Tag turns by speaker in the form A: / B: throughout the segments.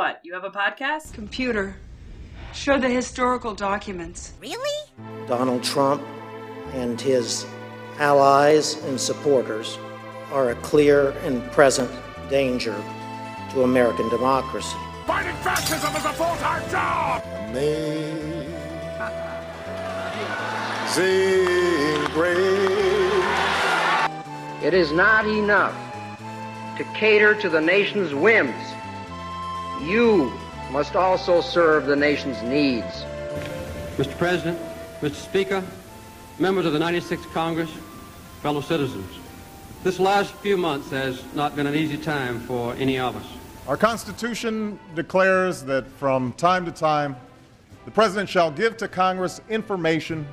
A: What? You have a podcast?
B: Computer. Show the historical documents.
C: Really?
D: Donald Trump and his allies and supporters are a clear and present danger to American democracy.
E: Fighting fascism is a full-time job!
F: Amazing grace.
G: It is not enough to cater to the nation's whims. You must also serve the nation's needs.
H: Mr. President, Mr. Speaker, members of the 96th Congress, fellow citizens, this last few months has not been an easy time for any of us.
E: Our Constitution declares that from time to time, the President shall give to Congress information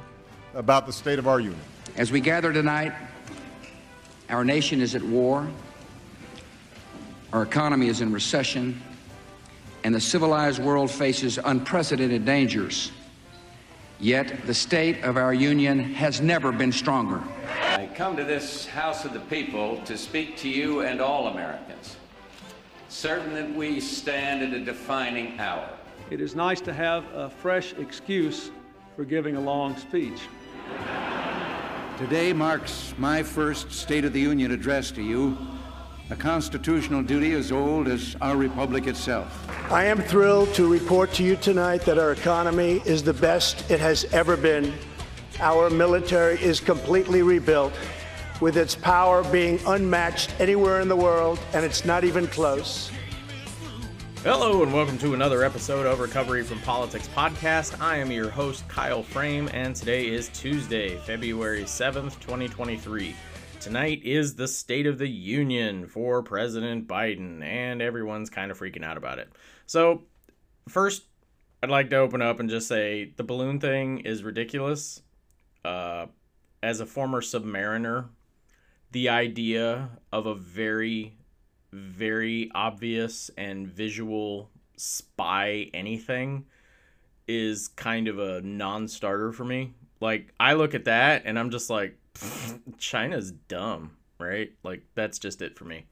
E: about the state of our union.
I: As we gather tonight, our nation is at war, our economy is in recession, and the civilized world faces unprecedented dangers. Yet the state of our union has never been stronger.
J: I come to this House of the People to speak to you and all Americans, certain that we stand at a defining hour.
K: It is nice to have a fresh excuse for giving a long speech.
I: Today marks my first State of the Union address to you, a constitutional duty as old as our republic itself.
L: I am thrilled to report to you tonight that our economy is the best it has ever been. Our military is completely rebuilt, with its power being unmatched anywhere in the world, and it's not even close.
M: Hello, and welcome to another episode of Recovery from Politics podcast. I am your host, Kyle Frame, and today is Tuesday, February 7th, 2023. Tonight is the State of the Union for President Biden, and everyone's kind of freaking out about it. So, first, I'd like to open up and just say the balloon thing is ridiculous. Uh, as a former submariner, the idea of a very very obvious and visual spy anything is kind of a non-starter for me. Like I look at that and I'm just like China's dumb, right? Like that's just it for me.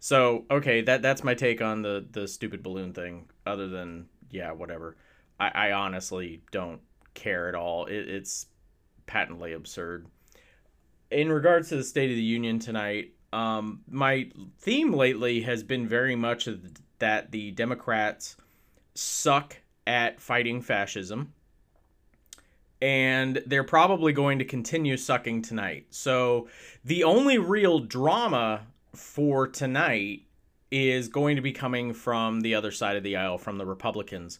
M: So, okay, that that's my take on the the stupid balloon thing other than yeah, whatever. I I honestly don't care at all. It, it's patently absurd. In regards to the State of the Union tonight, um, my theme lately has been very much that the Democrats suck at fighting fascism. And they're probably going to continue sucking tonight. So the only real drama for tonight is going to be coming from the other side of the aisle, from the Republicans.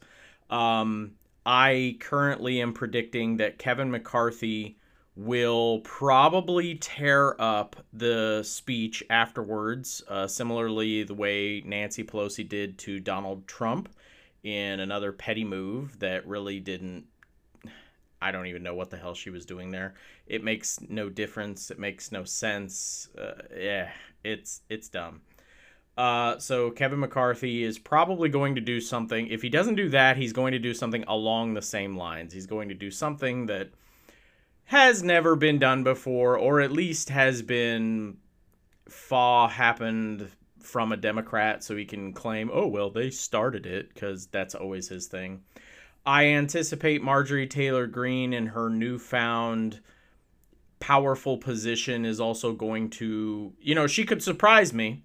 M: Um, I currently am predicting that Kevin McCarthy will probably tear up the speech afterwards, uh, similarly, the way Nancy Pelosi did to Donald Trump in another petty move that really didn't. I don't even know what the hell she was doing there. It makes no difference. It makes no sense. Uh, yeah, it's it's dumb. Uh, so Kevin McCarthy is probably going to do something. If he doesn't do that, he's going to do something along the same lines. He's going to do something that has never been done before, or at least has been far happened from a Democrat, so he can claim, oh, well, they started it, because that's always his thing. I anticipate Marjorie Taylor Greene in her newfound powerful position is also going to, you know, she could surprise me.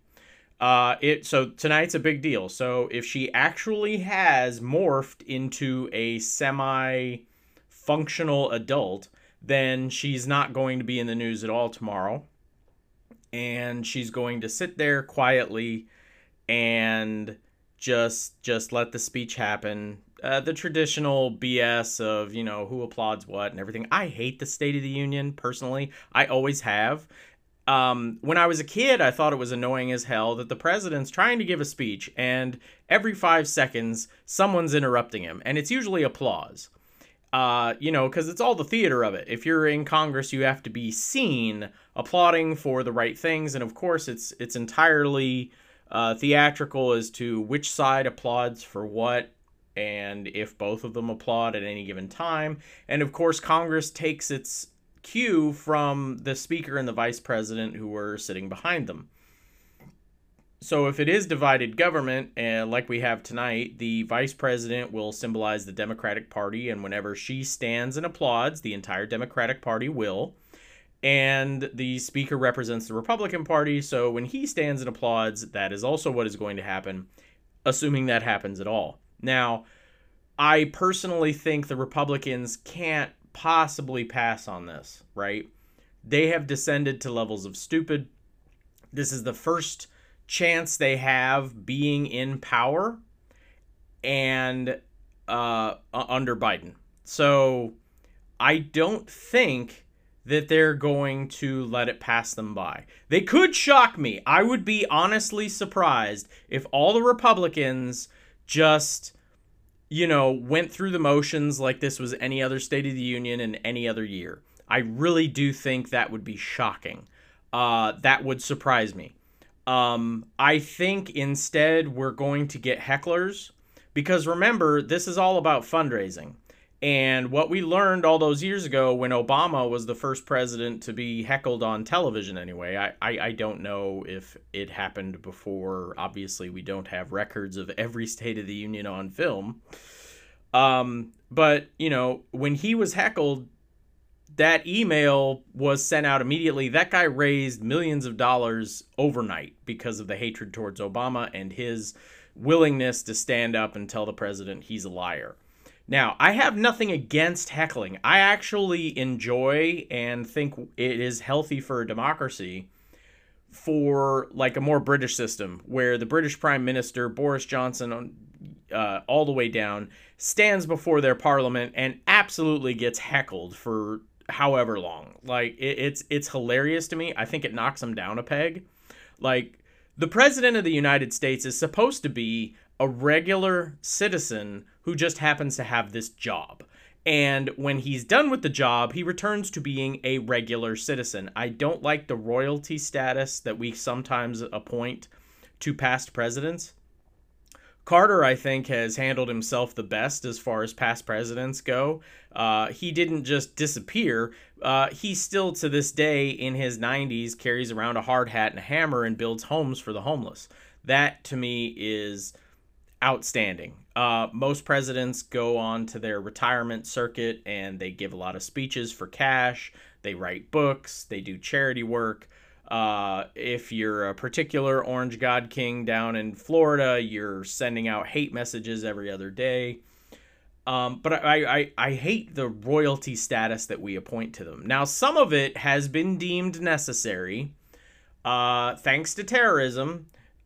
M: Uh, it so tonight's a big deal. So if she actually has morphed into a semi functional adult, then she's not going to be in the news at all tomorrow. And she's going to sit there quietly and just just let the speech happen. Uh, the traditional BS of you know who applauds what and everything. I hate the State of the Union personally. I always have. Um, when I was a kid, I thought it was annoying as hell that the president's trying to give a speech and every five seconds someone's interrupting him, and it's usually applause uh, you know, because it's all the theater of it. If you're in Congress, you have to be seen applauding for the right things, and of course, it's it's entirely uh, theatrical as to which side applauds for what, and if both of them applaud at any given time. And of course, Congress takes its cue from the speaker and the vice president who were sitting behind them. so if it is divided government, uh, like we have tonight, the vice president will symbolize the Democratic Party, and whenever she stands and applauds, the entire Democratic Party will. And the speaker represents the Republican Party, so when he stands and applauds, that is also what is going to happen, assuming that happens at all. Now, I personally think the Republicans can't possibly pass on this, right? They have descended to levels of stupid. This is the first chance they have being in power and uh, under Biden. So I don't think that they're going to let it pass them by. They could shock me. I would be honestly surprised if all the Republicans just you know went through the motions like this was any other state of the union in any other year. I really do think that would be shocking. Uh, that would surprise me. Um, I think instead we're going to get hecklers because remember, this is all about fundraising. And what we learned all those years ago when Obama was the first president to be heckled on television, anyway, I, I, I, don't know if it happened before. Obviously, we don't have records of every State of the Union on film. Um, but, you know, when he was heckled, that email was sent out immediately. That guy raised millions of dollars overnight because of the hatred towards Obama and his willingness to stand up and tell the president he's a liar. Now, I have nothing against heckling. I actually enjoy and think it is healthy for a democracy for like a more British system where the British Prime Minister Boris Johnson uh, all the way down stands before their parliament and absolutely gets heckled for however long. Like it, it's it's hilarious to me. I think it knocks him down a peg. Like the president of the United States is supposed to be a regular citizen who just happens to have this job. And when he's done with the job, he returns to being a regular citizen. I don't like the royalty status that we sometimes appoint to past presidents. Carter, I think, has handled himself the best as far as past presidents go. Uh, he didn't just disappear. Uh, he still, to this day, in his 90s, carries around a hard hat and a hammer and builds homes for the homeless. That, to me, is outstanding. Uh, most presidents go on to their retirement circuit and they give a lot of speeches for cash. They write books. They do charity work. Uh, if you're a particular Orange God King down in Florida, you're sending out hate messages every other day. Um, but I, I, I hate the royalty status that we appoint to them. Now, some of it has been deemed necessary. Uh, thanks to terrorism,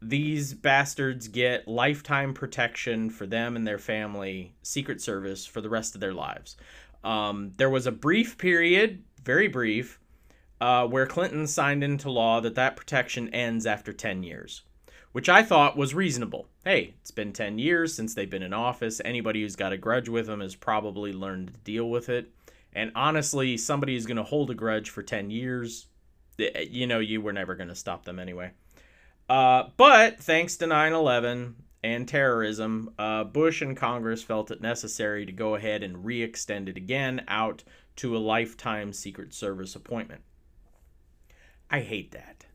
M: these bastards get lifetime protection for them and their family, Secret Service, for the rest of their lives. Um, there was a brief period, very brief, uh, where Clinton signed into law that that protection ends after 10 years, which I thought was reasonable. Hey, it's been 10 years since they've been in office. Anybody who's got a grudge with them has probably learned to deal with it. And honestly, somebody who's going to hold a grudge for 10 years, eh, you know, you were never going to stop them anyway. Uh, but thanks to 9 11 and terrorism, uh, Bush and Congress felt it necessary to go ahead and re extend it again out to a lifetime Secret Service appointment. I hate that.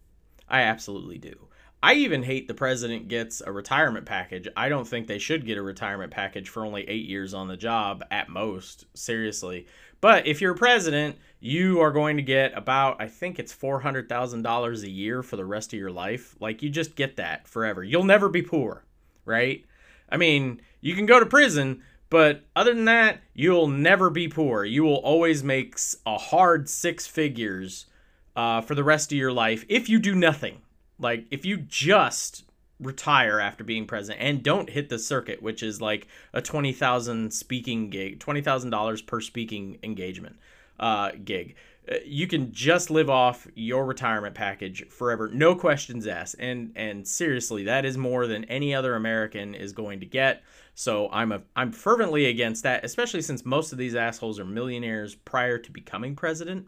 M: I absolutely do. I even hate the president gets a retirement package. I don't think they should get a retirement package for only eight years on the job at most. Seriously. But if you're a president, you are going to get about, I think it's $400,000 a year for the rest of your life. Like, you just get that forever. You'll never be poor, right? I mean, you can go to prison, but other than that, you'll never be poor. You will always make a hard six figures uh, for the rest of your life if you do nothing. Like if you just retire after being president and don't hit the circuit, which is like a twenty thousand speaking gig, twenty thousand dollars per speaking engagement uh, gig. Uh, you can just live off your retirement package forever, no questions asked. And and seriously, that is more than any other American is going to get. So I'm a I'm fervently against that, especially since most of these assholes are millionaires prior to becoming president.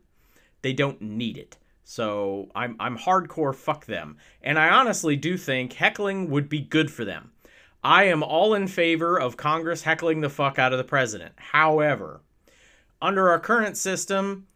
M: They don't need it. So I'm I'm hardcore fuck them. And I honestly do think heckling would be good for them. I am all in favor of Congress heckling the fuck out of the president. However, under our current system,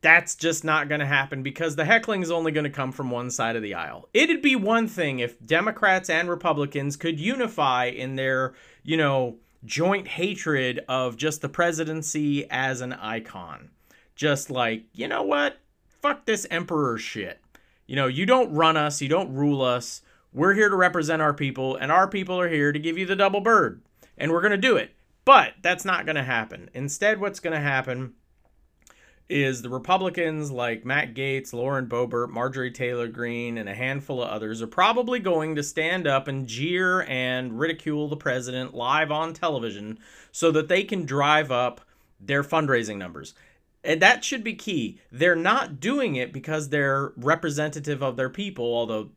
M: that's just not going to happen because the heckling is only going to come from one side of the aisle. It'd be one thing if Democrats and Republicans could unify in their, you know, joint hatred of just the presidency as an icon. Just like, you know what? Fuck this emperor shit. You know, you don't run us, you don't rule us. We're here to represent our people, and our people are here to give you the double bird. And we're going to do it. But that's not going to happen. Instead, what's going to happen is the Republicans like Matt Gaetz, Lauren Boebert, Marjorie Taylor Greene, and a handful of others are probably going to stand up and jeer and ridicule the president live on television so that they can drive up their fundraising numbers. And that should be key. They're not doing it because they're representative of their people, although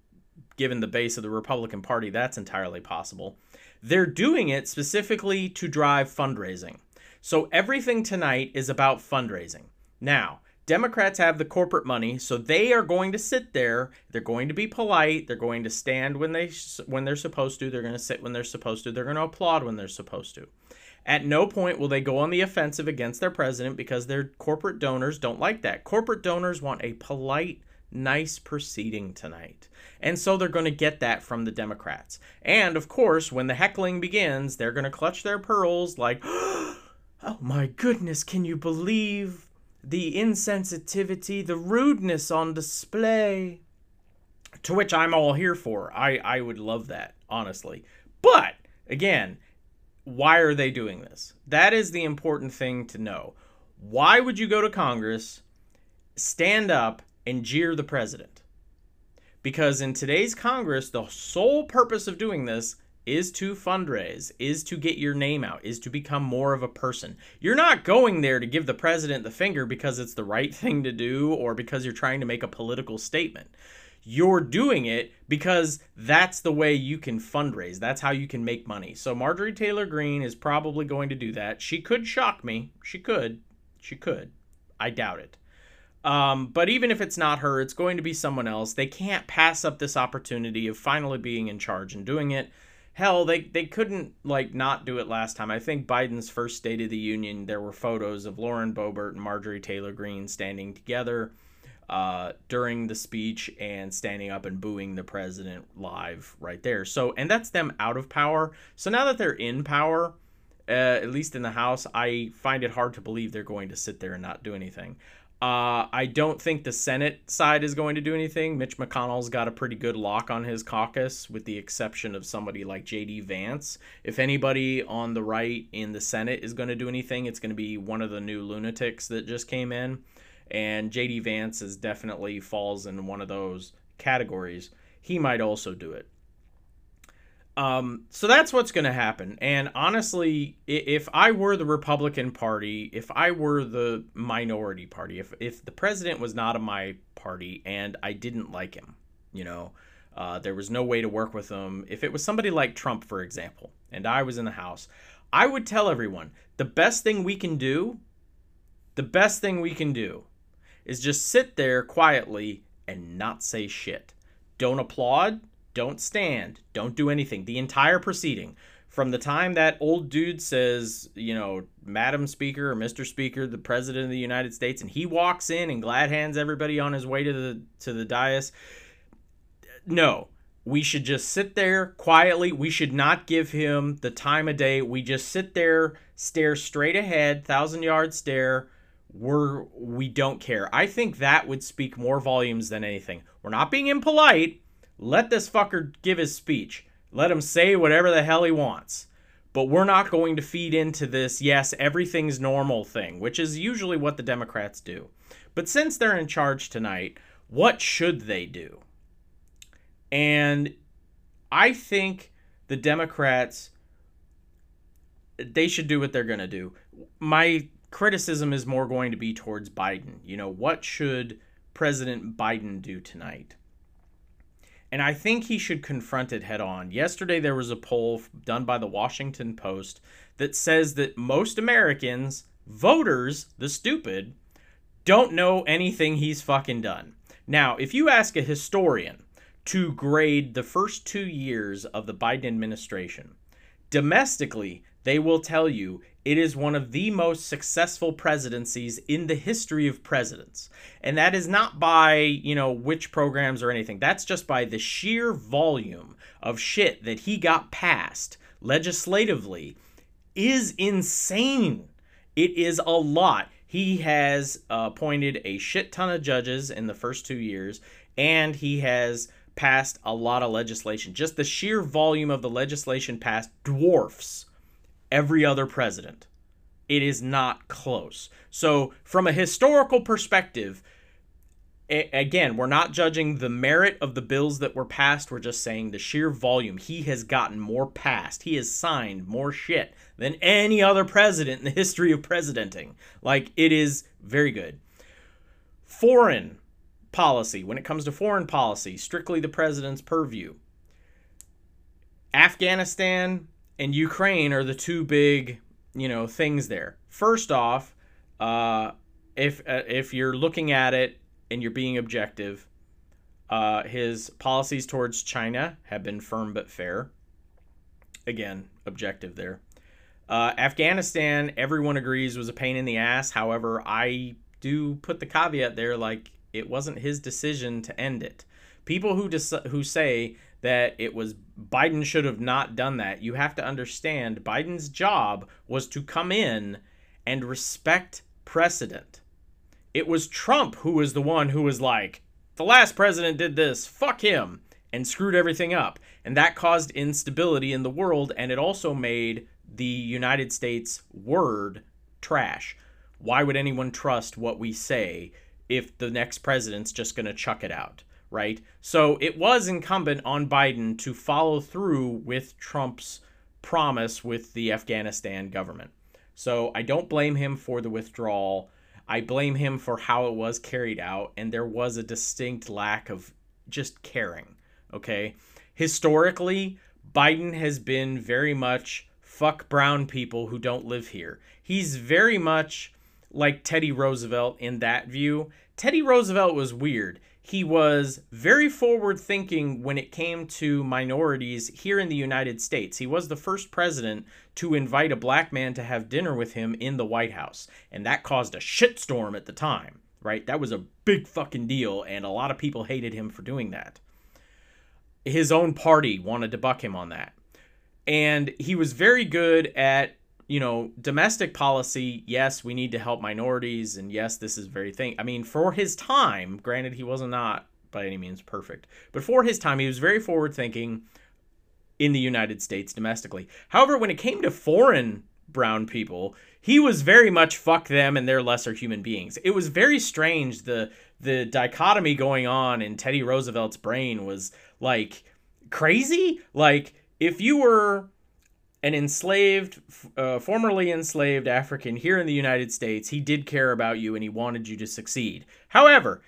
M: given the base of the Republican Party, that's entirely possible. They're doing it specifically to drive fundraising. So everything tonight is about fundraising. Now, Democrats have the corporate money, so they are going to sit there. They're going to be polite. They're going to stand when they when they're supposed to. They're going to sit when they're supposed to. They're going to applaud when they're supposed to. At no point will they go on the offensive against their president because their corporate donors don't like that. Corporate donors want a polite, nice proceeding tonight. And so they're going to get that from the Democrats. And of course, when the heckling begins, they're going to clutch their pearls like, oh my goodness, can you believe the insensitivity, the rudeness on display. To which I'm all here for. I, I would love that, honestly. But, again, why are they doing this? That is the important thing to know. Why would you go to Congress, stand up, and jeer the president? Because in today's Congress, the sole purpose of doing this is to fundraise, is to get your name out, is to become more of a person. You're not going there to give the president the finger because it's the right thing to do or because you're trying to make a political statement. You're doing it because that's the way you can fundraise. That's how you can make money. So Marjorie Taylor Greene is probably going to do that. She could shock me. She could. She could. I doubt it. Um, but even if it's not her, it's going to be someone else. They can't pass up this opportunity of finally being in charge and doing it hell they they couldn't like not do it last time i think biden's first state of the union there were photos of lauren boebert and marjorie taylor greene standing together uh, during the speech and standing up and booing the president live right there so and that's them out of power so now that they're in power uh, at least in the house i find it hard to believe they're going to sit there and not do anything uh, I don't think the Senate side is going to do anything. Mitch McConnell's got a pretty good lock on his caucus, with the exception of somebody like J.D. Vance. If anybody on the right in the Senate is going to do anything, it's going to be one of the new lunatics that just came in. And J.D. Vance is definitely falls in one of those categories. He might also do it. Um, so that's what's going to happen. And honestly, if I were the Republican Party, if I were the minority party, if if the president was not of my party and I didn't like him, you know, uh, there was no way to work with him. If it was somebody like Trump, for example, and I was in the House, I would tell everyone the best thing we can do, the best thing we can do, is just sit there quietly and not say shit. Don't applaud don't stand. Don't do anything. The entire proceeding. From the time that old dude says, you know, Madam Speaker or Mr. Speaker, the President of the United States, and he walks in and glad hands everybody on his way to the to the dais. No, we should just sit there quietly. We should not give him the time of day. We just sit there, stare straight ahead, thousand yard stare. We're we don't care. I think that would speak more volumes than anything. We're not being impolite. Let this fucker give his speech. Let him say whatever the hell he wants. But we're not going to feed into this, yes, everything's normal thing, which is usually what the Democrats do. But since they're in charge tonight, what should they do? And I think the Democrats they should do what they're going to do. My criticism is more going to be towards Biden. You know, what should President Biden do tonight? And I think he should confront it head on. Yesterday, there was a poll done by the Washington Post that says that most Americans, voters, the stupid, don't know anything he's fucking done. Now, if you ask a historian to grade the first two years of the Biden administration, domestically, they will tell you it is one of the most successful presidencies in the history of presidents. And that is not by, you know, which programs or anything. That's just by the sheer volume of shit that he got passed legislatively is insane. It is a lot. He has appointed a shit ton of judges in the first two years, and he has passed a lot of legislation. Just the sheer volume of the legislation passed dwarfs every other president. It is not close. So, from a historical perspective, again, we're not judging the merit of the bills that were passed. We're just saying the sheer volume. He has gotten more passed. He has signed more shit than any other president in the history of presidenting. Like, it is very good. Foreign policy, when it comes to foreign policy, strictly the president's purview. Afghanistan and Ukraine are the two big, you know, things there. First off, uh, if uh, if you're looking at it and you're being objective, uh, his policies towards China have been firm but fair. Again, objective there. Uh, Afghanistan, everyone agrees was a pain in the ass. However, I do put the caveat there, like it wasn't his decision to end it. People who dis- who say that it was Biden should have not done that. You have to understand Biden's job was to come in and respect precedent. It was Trump who was the one who was like, the last president did this, fuck him, and screwed everything up. And that caused instability in the world, and it also made the United States word trash. Why would anyone trust what we say if the next president's just going to chuck it out? Right? So it was incumbent on Biden to follow through with Trump's promise with the Afghanistan government. So I don't blame him for the withdrawal. I blame him for how it was carried out, and there was a distinct lack of just caring. Okay. Historically, Biden has been very much fuck brown people who don't live here. He's very much like Teddy Roosevelt in that view. Teddy Roosevelt was weird he was very forward thinking when it came to minorities here in the United States. He was the first president to invite a black man to have dinner with him in the White House, and that caused a shitstorm at the time, right? That was a big fucking deal, and a lot of people hated him for doing that. His own party wanted to buck him on that. And he was very good at you know, domestic policy, yes, we need to help minorities, and yes, this is very thing. I mean, for his time, granted, he was not not by any means perfect, but for his time, he was very forward thinking in the United States domestically. However, when it came to foreign brown people, he was very much fuck them and they're lesser human beings. It was very strange the the dichotomy going on in Teddy Roosevelt's brain was like crazy. Like if you were an enslaved, uh, formerly enslaved African here in the United States, he did care about you and he wanted you to succeed. However,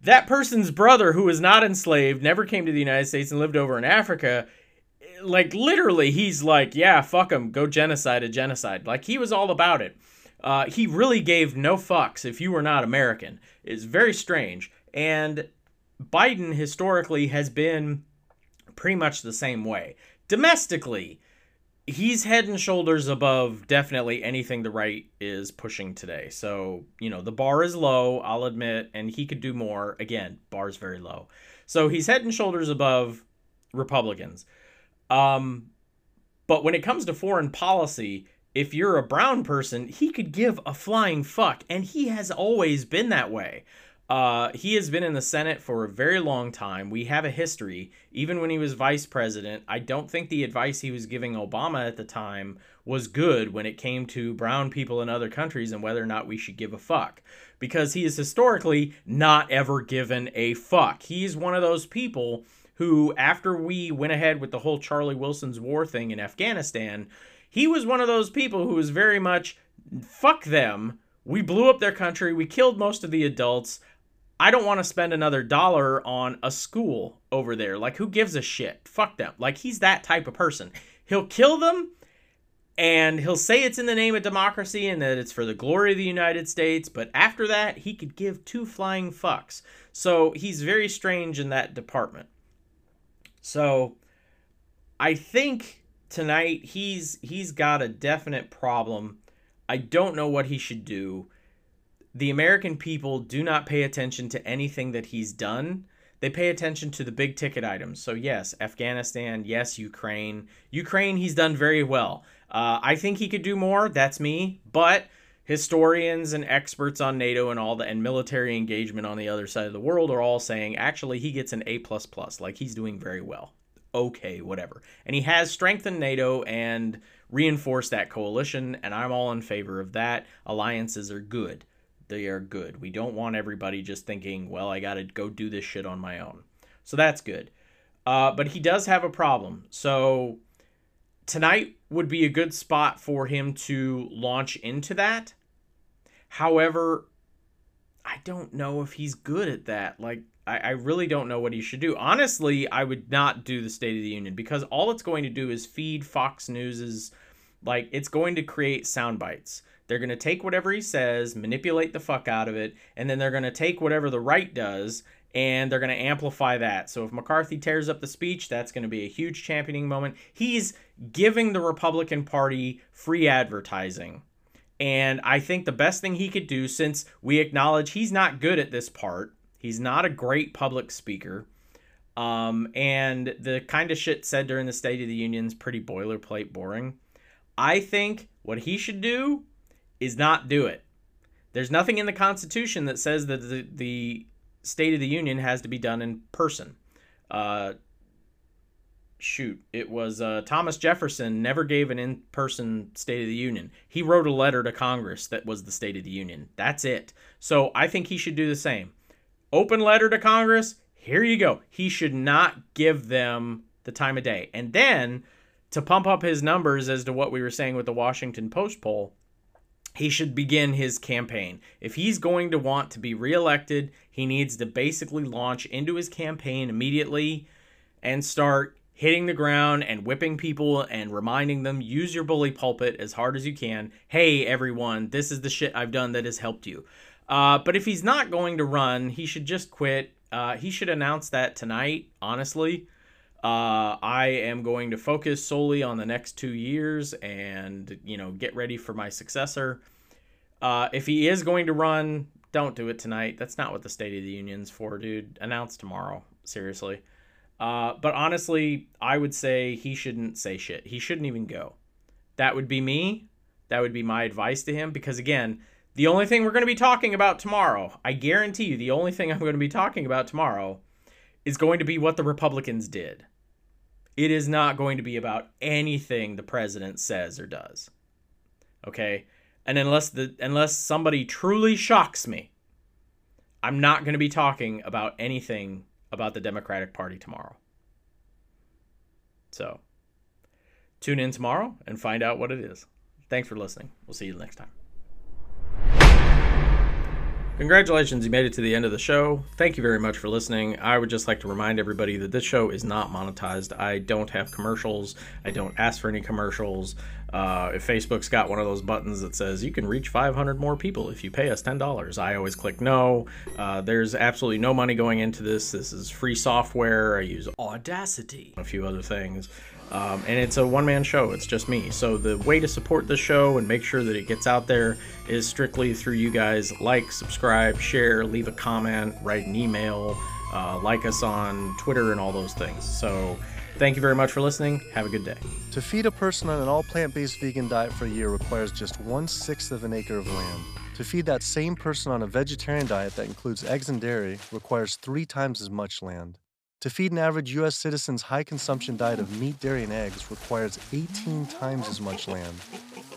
M: that person's brother who was not enslaved, never came to the United States and lived over in Africa, like literally, he's like, yeah, fuck him, go genocide a genocide. Like he was all about it. Uh, he really gave no fucks if you were not American. It's very strange. And Biden historically has been pretty much the same way. Domestically, he's head and shoulders above definitely anything the right is pushing today. So, you know, the bar is low, I'll admit, and he could do more. Again, bar's very low. So he's head and shoulders above Republicans. Um, but when it comes to foreign policy, if you're a brown person, he could give a flying fuck, and he has always been that way. Uh, he has been in the Senate for a very long time. We have a history. Even when he was vice president, I don't think the advice he was giving Obama at the time was good when it came to brown people in other countries and whether or not we should give a fuck. Because he is historically not ever given a fuck. He's one of those people who, after we went ahead with the whole Charlie Wilson's war thing in Afghanistan, he was one of those people who was very much fuck them. We blew up their country. We killed most of the adults. I don't want to spend another dollar on a school over there. Like, who gives a shit? Fuck them. Like, he's that type of person. He'll kill them and he'll say it's in the name of democracy and that it's for the glory of the United States. But after that, he could give two flying fucks. So he's very strange in that department. So I think tonight he's he's got a definite problem. I don't know what he should do. The American people do not pay attention to anything that he's done. They pay attention to the big ticket items. So yes, Afghanistan, yes, Ukraine. Ukraine he's done very well. Uh, I think he could do more. That's me, but historians and experts on NATO and all the and military engagement on the other side of the world are all saying actually he gets an A plus plus, like he's doing very well. Okay, whatever. And he has strengthened NATO and reinforced that coalition, and I'm all in favor of that. Alliances are good. They are good. We don't want everybody just thinking, well, I got to go do this shit on my own. So that's good. Uh, but he does have a problem. So tonight would be a good spot for him to launch into that. However, I don't know if he's good at that. Like, I, I really don't know what he should do. Honestly, I would not do the State of the Union because all it's going to do is feed Fox News's, like, it's going to create sound bites. They're going to take whatever he says, manipulate the fuck out of it, and then they're going to take whatever the right does and they're going to amplify that. So if McCarthy tears up the speech, that's going to be a huge championing moment. He's giving the Republican Party free advertising. And I think the best thing he could do, since we acknowledge he's not good at this part, he's not a great public speaker. Um, and the kind of shit said during the State of the Union is pretty boilerplate boring. I think what he should do is not do it. There's nothing in the Constitution that says that the, the State of the Union has to be done in person. Uh, shoot, it was uh, Thomas Jefferson never gave an in person State of the Union. He wrote a letter to Congress that was the State of the Union. That's it. So I think he should do the same. Open letter to Congress. Here you go. He should not give them the time of day. And then to pump up his numbers as to what we were saying with the Washington Post poll, he should begin his campaign. If he's going to want to be reelected, he needs to basically launch into his campaign immediately and start hitting the ground and whipping people and reminding them use your bully pulpit as hard as you can. Hey, everyone, this is the shit I've done that has helped you. Uh, but if he's not going to run, he should just quit. Uh, he should announce that tonight, honestly. Uh, I am going to focus solely on the next two years and, you know, get ready for my successor. Uh, if he is going to run, don't do it tonight. That's not what the State of the Union's for, dude. Announce tomorrow. Seriously. Uh, but honestly, I would say he shouldn't say shit. He shouldn't even go. That would be me. That would be my advice to him because, again, the only thing we're going to be talking about tomorrow, I guarantee you, the only thing I'm going to be talking about tomorrow is going to be what the Republicans did. It is not going to be about anything the president says or does. Okay? And unless the unless somebody truly shocks me, I'm not going to be talking about anything about the Democratic Party tomorrow. So, tune in tomorrow and find out what it is. Thanks for listening. We'll see you next time. Congratulations, you made it to the end of the show. Thank you very much for listening. I would just like to remind everybody that this show is not monetized. I don't have commercials, I don't ask for any commercials. Uh, if Facebook's got one of those buttons that says you can reach 500 more people if you pay us $10, I always click no. Uh, there's absolutely no money going into this. This is free software. I use Audacity, a few other things. Um, and it's a one man show, it's just me. So the way to support the show and make sure that it gets out there is strictly through you guys. Like, subscribe, share, leave a comment, write an email, uh, like us on Twitter, and all those things. So thank you very much for listening. Have a good day.
A: To feed a person on an all plant based vegan diet for a year requires just one sixth of an acre of land. To feed that same person on a vegetarian diet that includes eggs and dairy requires three times as much land. To feed an average U.S. citizen's high consumption diet of meat, dairy, and eggs requires 18 times as much land.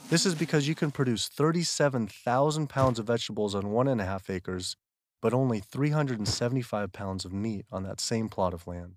A: This is because you can produce 37,000 pounds of vegetables on one and a half acres, but only 375 pounds of meat on that same plot of land.